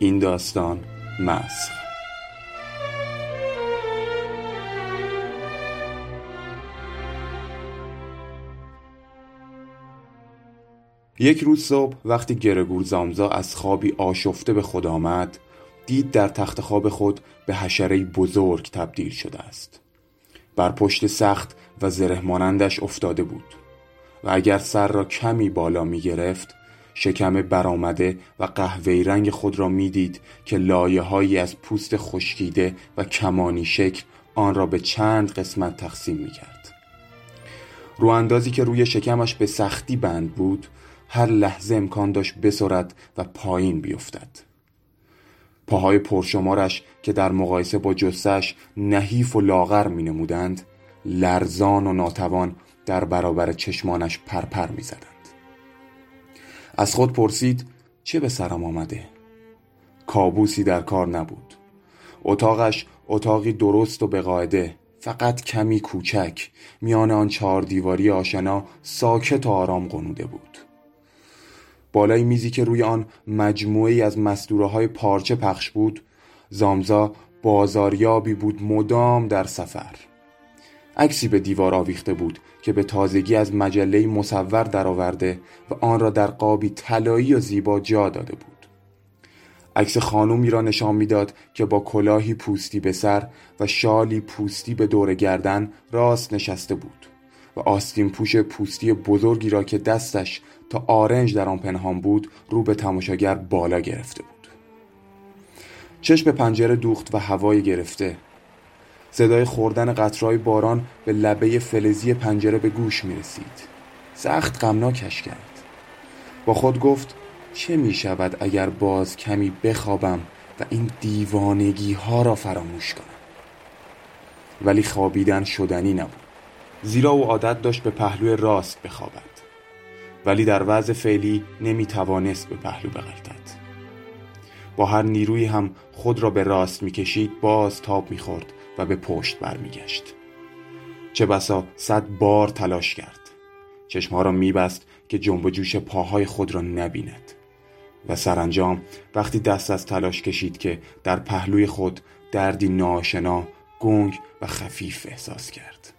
این داستان مسخ. یک روز صبح وقتی گرگور زامزا از خوابی آشفته به خود آمد دید در تخت خواب خود به حشره بزرگ تبدیل شده است. بر پشت سخت و زره مانندش افتاده بود و اگر سر را کمی بالا می گرفت شکم برآمده و قهوه‌ای رنگ خود را می‌دید که لایه هایی از پوست خشکیده و کمانی شکل آن را به چند قسمت تقسیم می کرد. رو اندازی که روی شکمش به سختی بند بود هر لحظه امکان داشت بسرد و پایین بیفتد. پاهای پرشمارش که در مقایسه با جسش نحیف و لاغر می نمودند لرزان و ناتوان در برابر چشمانش پرپر می زدند. از خود پرسید چه به سرم آمده؟ کابوسی در کار نبود. اتاقش اتاقی درست و به قاعده فقط کمی کوچک میان آن چهار دیواری آشنا ساکت و آرام قنوده بود. بالای میزی که روی آن مجموعی از مصدوره های پارچه پخش بود زامزا بازاریابی بود مدام در سفر. عکسی به دیوار آویخته بود که به تازگی از مجله مصور درآورده و آن را در قابی طلایی و زیبا جا داده بود. عکس خانومی را نشان می‌داد که با کلاهی پوستی به سر و شالی پوستی به دور گردن راست نشسته بود و آستین پوش پوستی بزرگی را که دستش تا آرنج در آن پنهان بود رو به تماشاگر بالا گرفته بود. چشم به پنجره دوخت و هوای گرفته. صدای خوردن قطرهای باران به لبه فلزی پنجره به گوش می رسید سخت غمناکش کرد. با خود گفت چه می شود اگر باز کمی بخوابم و این دیوانگی ها را فراموش کنم؟ ولی خوابیدن شدنی نبود. زیرا او عادت داشت به پهلوی راست بخوابد. ولی در وضع فعلی نمی توانست به پهلو بغلطد. با هر نیروی هم خود را به راست می‌کشید باز تاب می‌خورد. و به پشت برمیگشت. چه بسا صد بار تلاش کرد. چشمها را میبست که جنب جوش پاهای خود را نبیند. و سرانجام وقتی دست از تلاش کشید که در پهلوی خود دردی ناشنا گنگ و خفیف احساس کرد.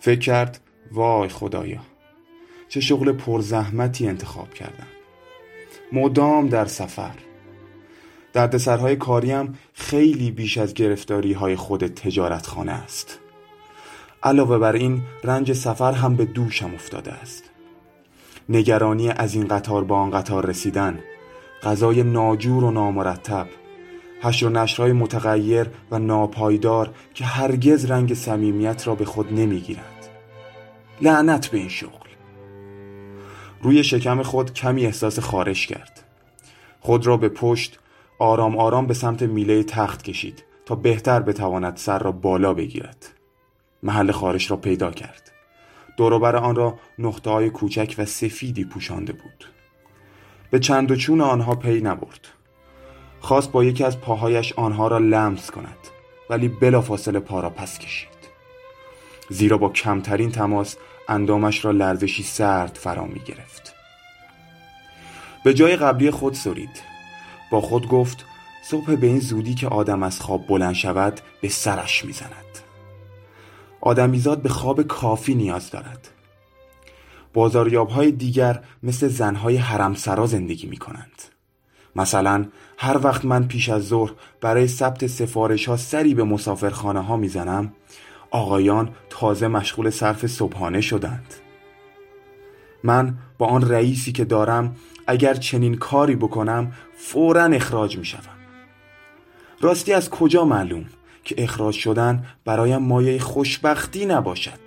فکر کرد وای خدایا چه شغل پرزحمتی انتخاب کردم. مدام در سفر دردسرهای کاریم خیلی بیش از گرفتاری های خود تجارتخانه است. علاوه بر این رنج سفر هم به دوشم افتاده است. نگرانی از این قطار با آن قطار رسیدن غذای ناجور و نامرتب حشر و نشرهای متغیر و ناپایدار که هرگز رنگ صمیمیت را به خود نمی‌گیرند لعنت به این شغل! روی شکم خود کمی احساس خارش کرد. خود را به پشت آرام آرام به سمت میله تخت کشید تا بهتر بتواند سر را بالا بگیرد. محل خارش را پیدا کرد. دوروبر آن را نقطه های کوچک و سفیدی پوشانده بود. به چند و چون آنها پی نبرد. خواست با یکی از پاهایش آنها را لمس کند ولی بلافاصله پا را پس کشید. زیرا با کمترین تماس اندامش را لرزشی سرد فرا می گرفت به جای قبلی خود سرید. با خود گفت صبح به این زودی که آدم از خواب بلند شود به سرش می‌زند. آدمیزاد به خواب کافی نیاز دارد. بازاریاب های دیگر مثل زنهای حرمسرا زندگی می کنند مثلا هر وقت من پیش از ظهر برای ثبت سفارش ها سری به مسافرخانه ها می‌زنم آقایان تازه مشغول صرف صبحانه شدند. من با آن رئیسی که دارم اگر چنین کاری بکنم فورا اخراج می شدم. راستی از کجا معلوم که اخراج شدن برایم مایه خوشبختی نباشد؟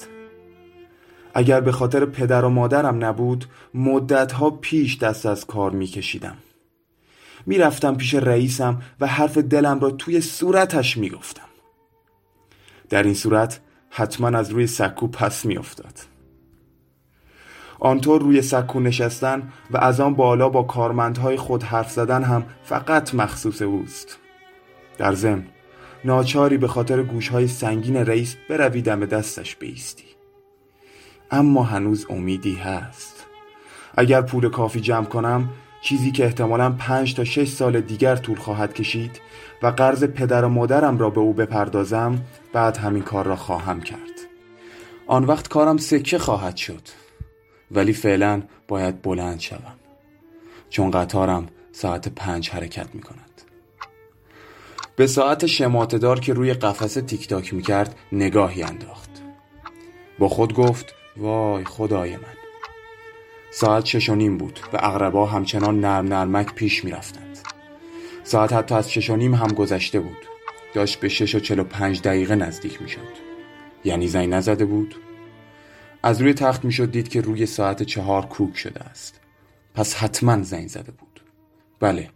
اگر به خاطر پدر و مادرم نبود مدتها پیش دست از کار می کشیدم می رفتم پیش رئیسم و حرف دلم را توی صورتش می گفتم در این صورت حتما از روی سکو پس می افتاد آنطور روی سکو نشستن و از آن بالا با کارمندهای خود حرف زدن هم فقط مخصوص اوست. در ضمن ناچاری به خاطر گوشهای سنگین رئیس بروی دم دستش بیستی. اما هنوز امیدی هست. اگر پول کافی جمع کنم چیزی که احتمالا پنج تا شش سال دیگر طول خواهد کشید و قرض پدر و مادرم را به او بپردازم بعد همین کار را خواهم کرد. آن وقت کارم سکه خواهد شد. ولی فعلا باید بلند شوم. چون قطارم ساعت پنج حرکت می کند به ساعت شماتدار که روی قفس تیک تاک می کرد نگاهی انداخت. با خود گفت وای خدای من. ساعت شش و نیم بود و اغربا همچنان نرم نرمک پیش می رفتند. ساعت حتی از شش و نیم هم گذشته بود. داشت به شش و چل و پنج دقیقه نزدیک می شد یعنی زنگ نزده بود. از روی تخت می شد دید که روی ساعت چهار کوک شده است. پس حتما زنگ زده بود. بله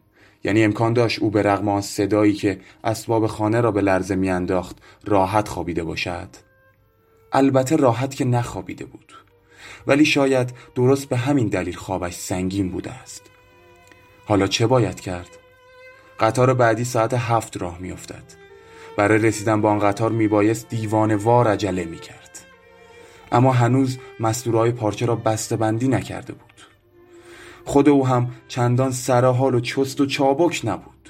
یعنی امکان داشت او به رغم آن صدایی که اسباب خانه را به لرزه میانداخت راحت خوابیده باشد. البته راحت که نخوابیده بود. ولی شاید درست به همین دلیل خوابش سنگین بوده است. حالا چه باید کرد؟ قطار بعدی ساعت هفت راه میافتد. برای رسیدن به آن قطار میبایست دیوان وار عجله می‌کرد. اما هنوز مستورهای پارچه را بسته بندی نکرده بود. خود او هم چندان سرحال و چست و چابک نبود.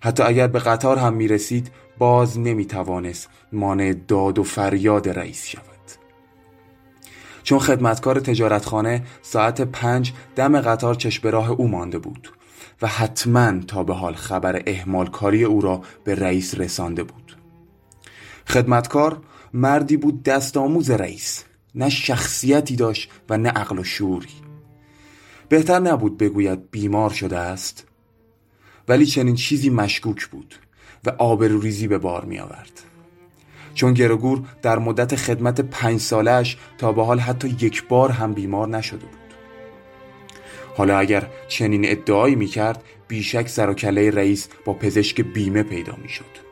حتی اگر به قطار هم می رسید باز نمی توانست مانع داد و فریاد رئیس شود. چون خدمتکار تجارتخانه ساعت پنج دم قطار چشم راه او مانده بود و حتما تا به حال خبر احمال کاری او را به رئیس رسانده بود. خدمتکار مردی بود دست آموز رئیس. نه شخصیتی داشت و نه عقل و شوری. بهتر نبود بگوید بیمار شده است ولی چنین چیزی مشکوک بود و آبروریزی به بار می آورد چون گرگور در مدت خدمت پنج سالش تا به حال حتی یک بار هم بیمار نشده بود. حالا اگر چنین ادعایی می کرد بیشک سر و کله رئیس با پزشک بیمه پیدا می شد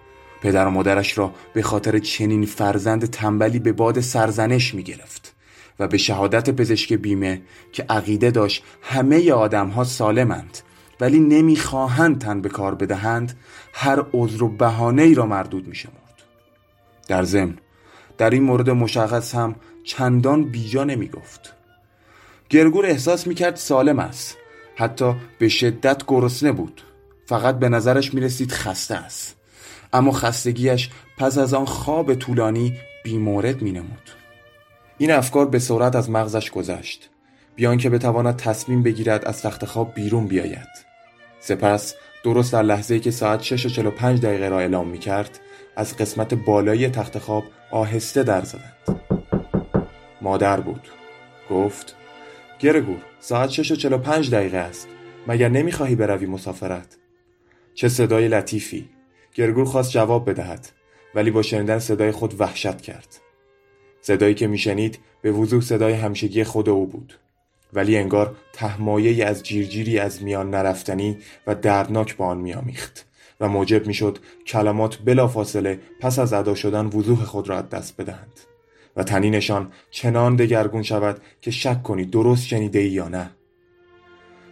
پدر و مادرش را به خاطر چنین فرزند تنبلی به باد سرزنش می گرفت و به شهادت پزشک بیمه که عقیده داشت همه آدم ها سالمند ولی نمی‌خواهند تن به کار بدهند هر عذر و بهانه ای را مردود می شمرد در ضمن در این مورد مشخص هم چندان بیجا نمی گفت گرگور احساس می کرد سالم است حتی به شدت گرسنه بود. فقط به نظرش می رسید خسته است. اما خستگیش پس از آن خواب طولانی بیمورد می نمود این افکار به سرعت از مغزش گذشت. بیان که بتواند تصمیم بگیرد از تخت خواب بیرون بیاید. سپس درست در لحظه که ساعت 6 و 45 دقیقه را اعلام می کرد از قسمت بالایی تخت خواب آهسته در زدند. مادر بود. گفت گرگور ساعت 6 و 45 دقیقه است. مگر نمی‌خواهی بروی مسافرت؟ چه صدای لطیفی. گرگور خواست جواب بدهد ولی با شنیدن صدای خود وحشت کرد. صدایی که میشنید به وضوح صدای همشگی خود او بود ولی انگار تهمایه از جیرجیری از میان نرفتنی و دردناک با آن میآمیخت و موجب می‌شد کلمات بلافاصله پس از ادا شدن وضوح خود را از دست بدهند و تنینشان چنان دگرگون شود که شک کنید درست شنیده ای یا نه.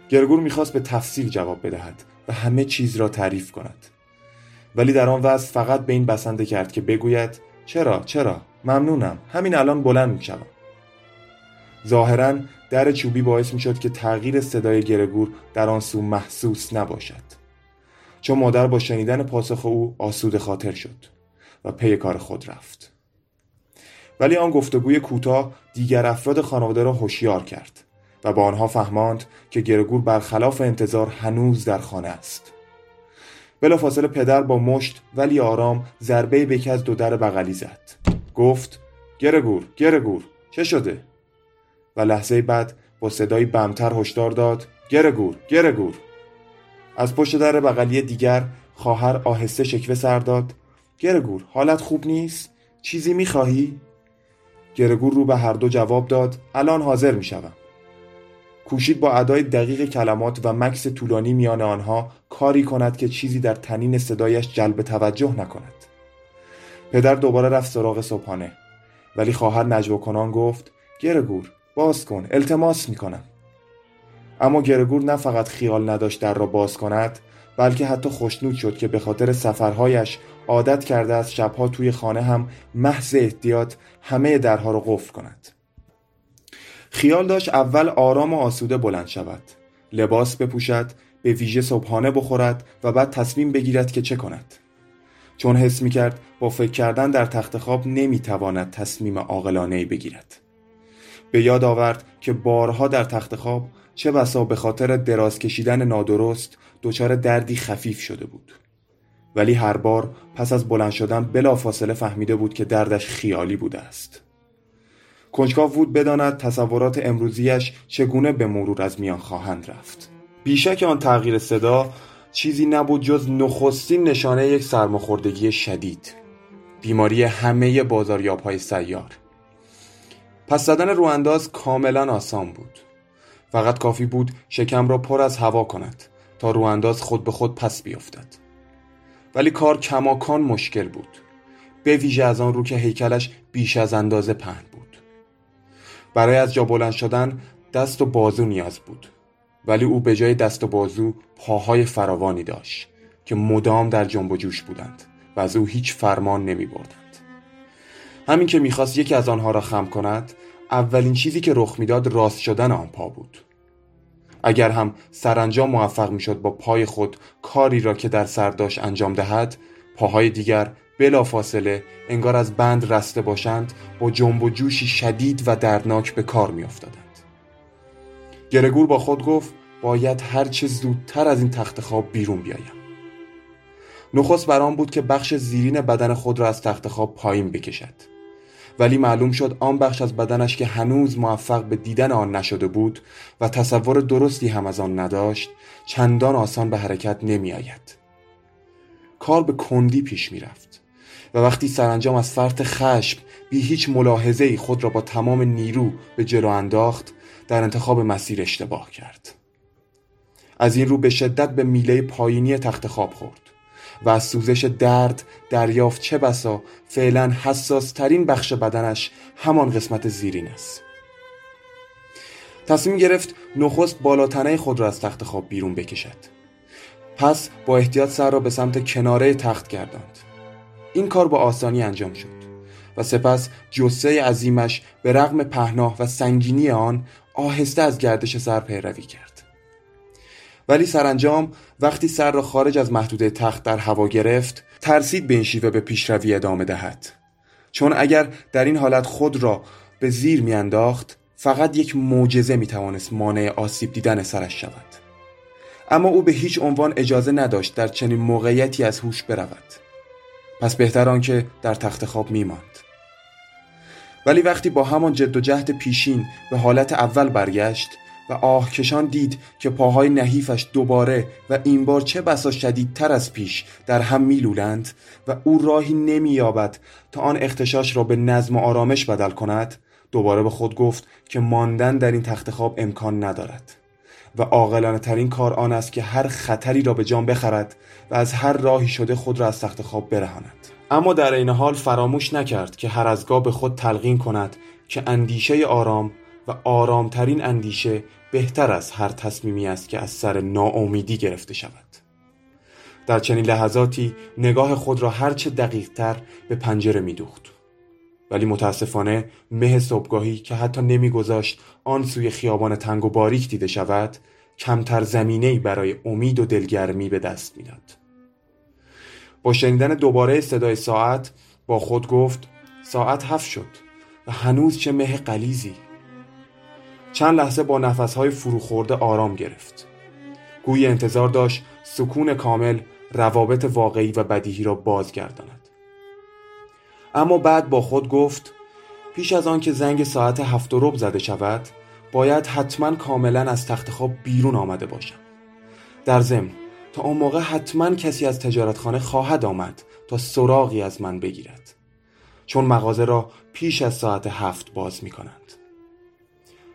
گرگور می‌خواست به تفصیل جواب بدهد و همه چیز را تعریف کند. ولی در آن وضع فقط به این بسنده کرد که بگوید چرا چرا؟ ممنونم. همین الان بلند می‌شوم ظاهرا در چوبی باعث می‌شد که تغییر صدای گرگور در آن سو محسوس نباشد. چون مادر با شنیدن پاسخ او آسوده خاطر شد و پی کار خود رفت. ولی آن گفتگوی کوتاه دیگر افراد خانواده را هوشیار کرد و با آنها فهماند که گرگور برخلاف انتظار هنوز در خانه است. بلافاصله پدر با مشت ولی آرام ضربه به یکی از دو در بغلی زد. گفت گرگور گرگور چه شده؟ و لحظه بعد با صدایی بمتر هشدار داد گرگور گرگور از پشت در بغلی دیگر خواهر آهسته شکوه سر داد گرگور حالت خوب نیست؟ چیزی می‌خواهی؟ گرگور رو به هر دو جواب داد الان حاضر می‌شوم. کوشید با ادای دقیق کلمات و مکس طولانی میان آنها کاری کند که چیزی در تنین صدایش جلب توجه نکند. پدر دوباره رفت سراغ صبحانه ولی خواهر نجوا کنان گفت گرگور باز کن التماس می‌کنم. اما گرگور نه فقط خیال نداشت در را باز کند بلکه حتی خوشنود شد که به خاطر سفرهایش عادت کرده از شبها توی خانه هم محض احتیاط همه درها را قفل کند. خیال داشت اول آرام و آسوده بلند شود. لباس بپوشد به ویژه صبحانه بخورد و بعد تصمیم بگیرد که چه کند. چون حس می کرد با فکر کردن در تخت خواب نمی تواند تصمیم عاقلانه بگیرد. به یاد آورد که بارها در تخت خواب چه بسا به خاطر دراز کشیدن نادرست دچار دردی خفیف شده بود. ولی هر بار پس از بلند شدن بلافاصله فهمیده بود که دردش خیالی بوده است. کنجکاو بود بداند تصورات امروزیش چگونه به مرور از میان خواهند رفت. بیشک آن تغییر صدا چیزی نبود جز نخستین نشانه یک سرماخوردگی شدید. بیماری همه بازاریاب های سیار. پس زدن روانداز کاملا آسان بود. فقط کافی بود شکم را پر از هوا کند تا روانداز خود به خود پس بیفتد. ولی کار کماکان مشکل بود. به ویژه از آن رو که هیکلش بیش از اندازه پهن. برای از جا بلند شدن دست و بازو نیاز بود ولی او به جای دست و بازو پاهای فراوانی داشت که مدام در جنب و جوش بودند و از او هیچ فرمان نمی بردند. همین که می‌خواست یکی از آنها را خم کند اولین چیزی که رخ می‌داد راست شدن آن پا بود اگر هم سرانجام موفق می‌شد با پای خود کاری را که در سر داشت انجام دهد پاهای دیگر بلا فاصله انگار از بند رسته باشند با جنب و جوشی شدید و دردناک به کار میافتادند. گرگور با خود گفت باید هر چه زودتر از این تخت خواب بیرون بیایم. نخست برام بود که بخش زیرین بدن خود را از تخت خواب پایین بکشد. ولی معلوم شد آن بخش از بدنش که هنوز موفق به دیدن آن نشده بود و تصور درستی هم از آن نداشت چندان آسان به حرکت نمی آید. کار به کندی پیش می رفت و وقتی سرانجام از فرط خشم بی هیچ ملاحظه خود را با تمام نیرو به جلو انداخت در انتخاب مسیر اشتباه کرد. از این رو به شدت به میله پایینی تخت خواب خورد و از سوزش درد دریافت چه بسا فعلا حساس ترین بخش بدنش همان قسمت زیرین است. تصمیم گرفت نخست بالاتنه خود را از تخت خواب بیرون بکشد. پس با احتیاط سر را به سمت کناره تخت گرداند. این کار با آسانی انجام شد. و سپس جسه عظیمش به رغم پهناه و سنگینی آن آهسته از گردش سر پیروی کرد. ولی سرانجام وقتی سر را خارج از محدوده تخت در هوا گرفت ترسید به این شیوه به پیشروی ادامه دهد. چون اگر در این حالت خود را به زیر میانداخت فقط یک معجزه می‌توانست مانع آسیب دیدن سرش شود. اما او به هیچ عنوان اجازه نداشت در چنین موقعیتی از هوش برود. پس بهتر آنکه در تخت خواب میماند. ولی وقتی با همان جد و جهد پیشین به حالت اول برگشت و آهکشان دید که پاهای نحیفش دوباره و این بار چه بسا شدیدتر از پیش در هم میلولند و او راهی نمییابد تا آن اختشاش را به نظم و آرامش بدل کند دوباره به خود گفت که ماندن در این تخت خواب امکان ندارد. و عاقلانه ترین کار آن است که هر خطری را به جان بخرد و از هر راهی شده خود را از تخت خواب برهاند اما در این حال فراموش نکرد که هر از به خود تلقین کند که اندیشه آرام و آرامترین اندیشه بهتر از هر تصمیمی است که از سر ناامیدی گرفته شود در چنین لحظاتی نگاه خود را هرچه دقیقتر به پنجره می دوخت. ولی متاسفانه مه صبحگاهی که حتی نمیگذاشت آن سوی خیابان تنگ و باریک دیده شود کمتر زمینه‌ای برای امید و دلگرمی به دست می‌داد. با شنیدن دوباره صدای ساعت با خود گفت ساعت هفت شد و هنوز چه مه قلیزی چند لحظه با نفسهای فروخورده آرام گرفت. گوی انتظار داشت سکون کامل روابط واقعی و بدیهی را بازگرداند. اما بعد با خود گفت پیش از آن که زنگ ساعت هفت و رب زده شود باید حتما کاملا از تخت خواب بیرون آمده باشم. در ضمن تا اون موقع حتما کسی از تجارتخانه خواهد آمد تا سراغی از من بگیرد چون مغازه را پیش از ساعت هفت باز می کنند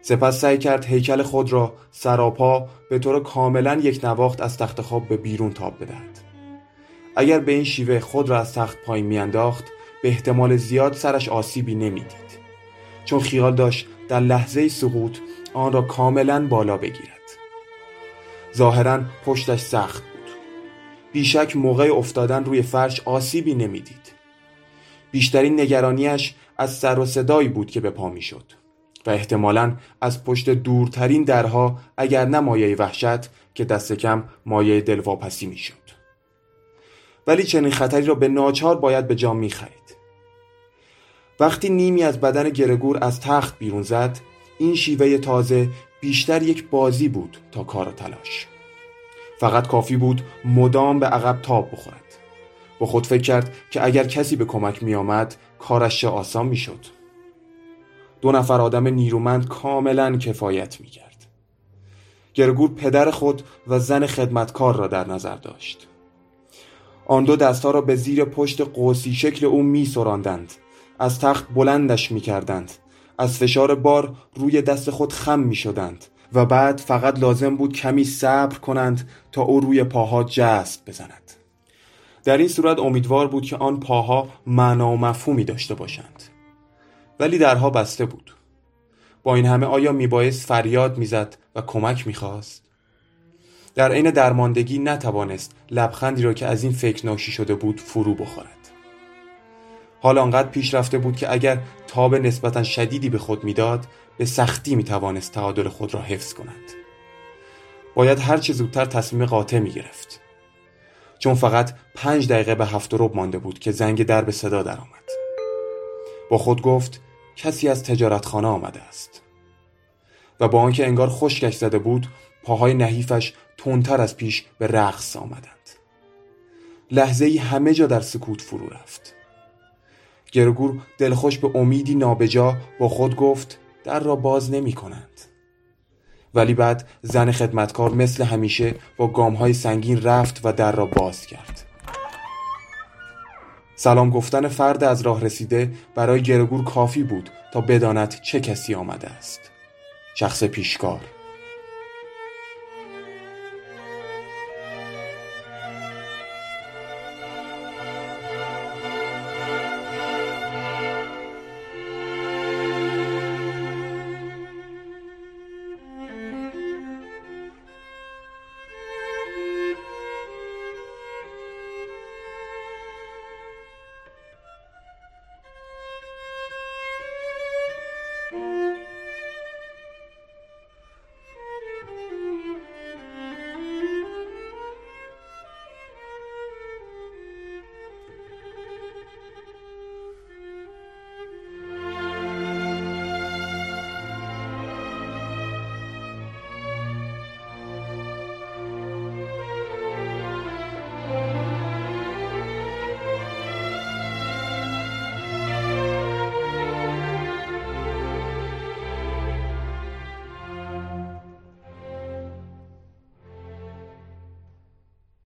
سپس سعی کرد هیکل خود را سراپا به طور کاملا یک نواخت از تخت خواب به بیرون تاب بدهد. اگر به این شیوه خود را از تخت پایین میانداخت به احتمال زیاد سرش آسیبی نمی‌دید. چون خیال داشت در لحظه سقوط آن را کاملا بالا بگیرد. ظاهرا پشتش سخت بود. بیشک موقع افتادن روی فرش آسیبی نمی‌دید. بیشترین نگرانیش از سر و صدایی بود که به پا می‌شد و احتمالا از پشت دورترین درها اگر نه مایه وحشت که دست کم مایه دلواپسی می‌شد. ولی چنین خطری را به ناچار باید به جا می‌خرید. وقتی نیمی از بدن گرگور از تخت بیرون زد این شیوه تازه بیشتر یک بازی بود تا کار و تلاش. فقط کافی بود مدام به عقب تاب بخورد. با خود فکر کرد که اگر کسی به کمک می آمد کارش آسان می شد. دو نفر آدم نیرومند کاملا کفایت می کرد. گرگور پدر خود و زن خدمتکار را در نظر داشت. آن دو دستها را به زیر پشت قوسی شکل او می سراندند. از تخت بلندش می کردند. از فشار بار روی دست خود خم می شدند و بعد فقط لازم بود کمی صبر کنند تا او روی پاها جست بزند. در این صورت امیدوار بود که آن پاها معنا و مفهومی داشته باشند. ولی درها بسته بود. با این همه آیا میبایست فریاد می‌زد و کمک می‌خواست؟ در عین درماندگی نتوانست لبخندی را که از این فکر ناشی شده بود فرو بخورد. حال آنقدر پیش رفته بود که اگر تاب نسبتا شدیدی به خود می‌داد به سختی می‌توانست تعادل خود را حفظ کند. باید هر چه زودتر تصمیم قاطع می گرفت چون فقط پنج دقیقه به هفت و مانده بود که زنگ در به صدا درآمد. با خود گفت کسی از تجارتخانه آمده است. و با آنکه انگار خشکش زده بود پاهای نحیفش تندتر از پیش به رقص آمدند. لحظه ای همه جا در سکوت فرو رفت. گرگور دلخوش به امیدی نابجا با خود گفت در را باز نمی کنند. ولی بعد زن خدمتکار مثل همیشه با گامهای سنگین رفت و در را باز کرد. سلام گفتن فرد از راه رسیده برای گرگور کافی بود تا بداند چه کسی آمده است. شخص پیشکار.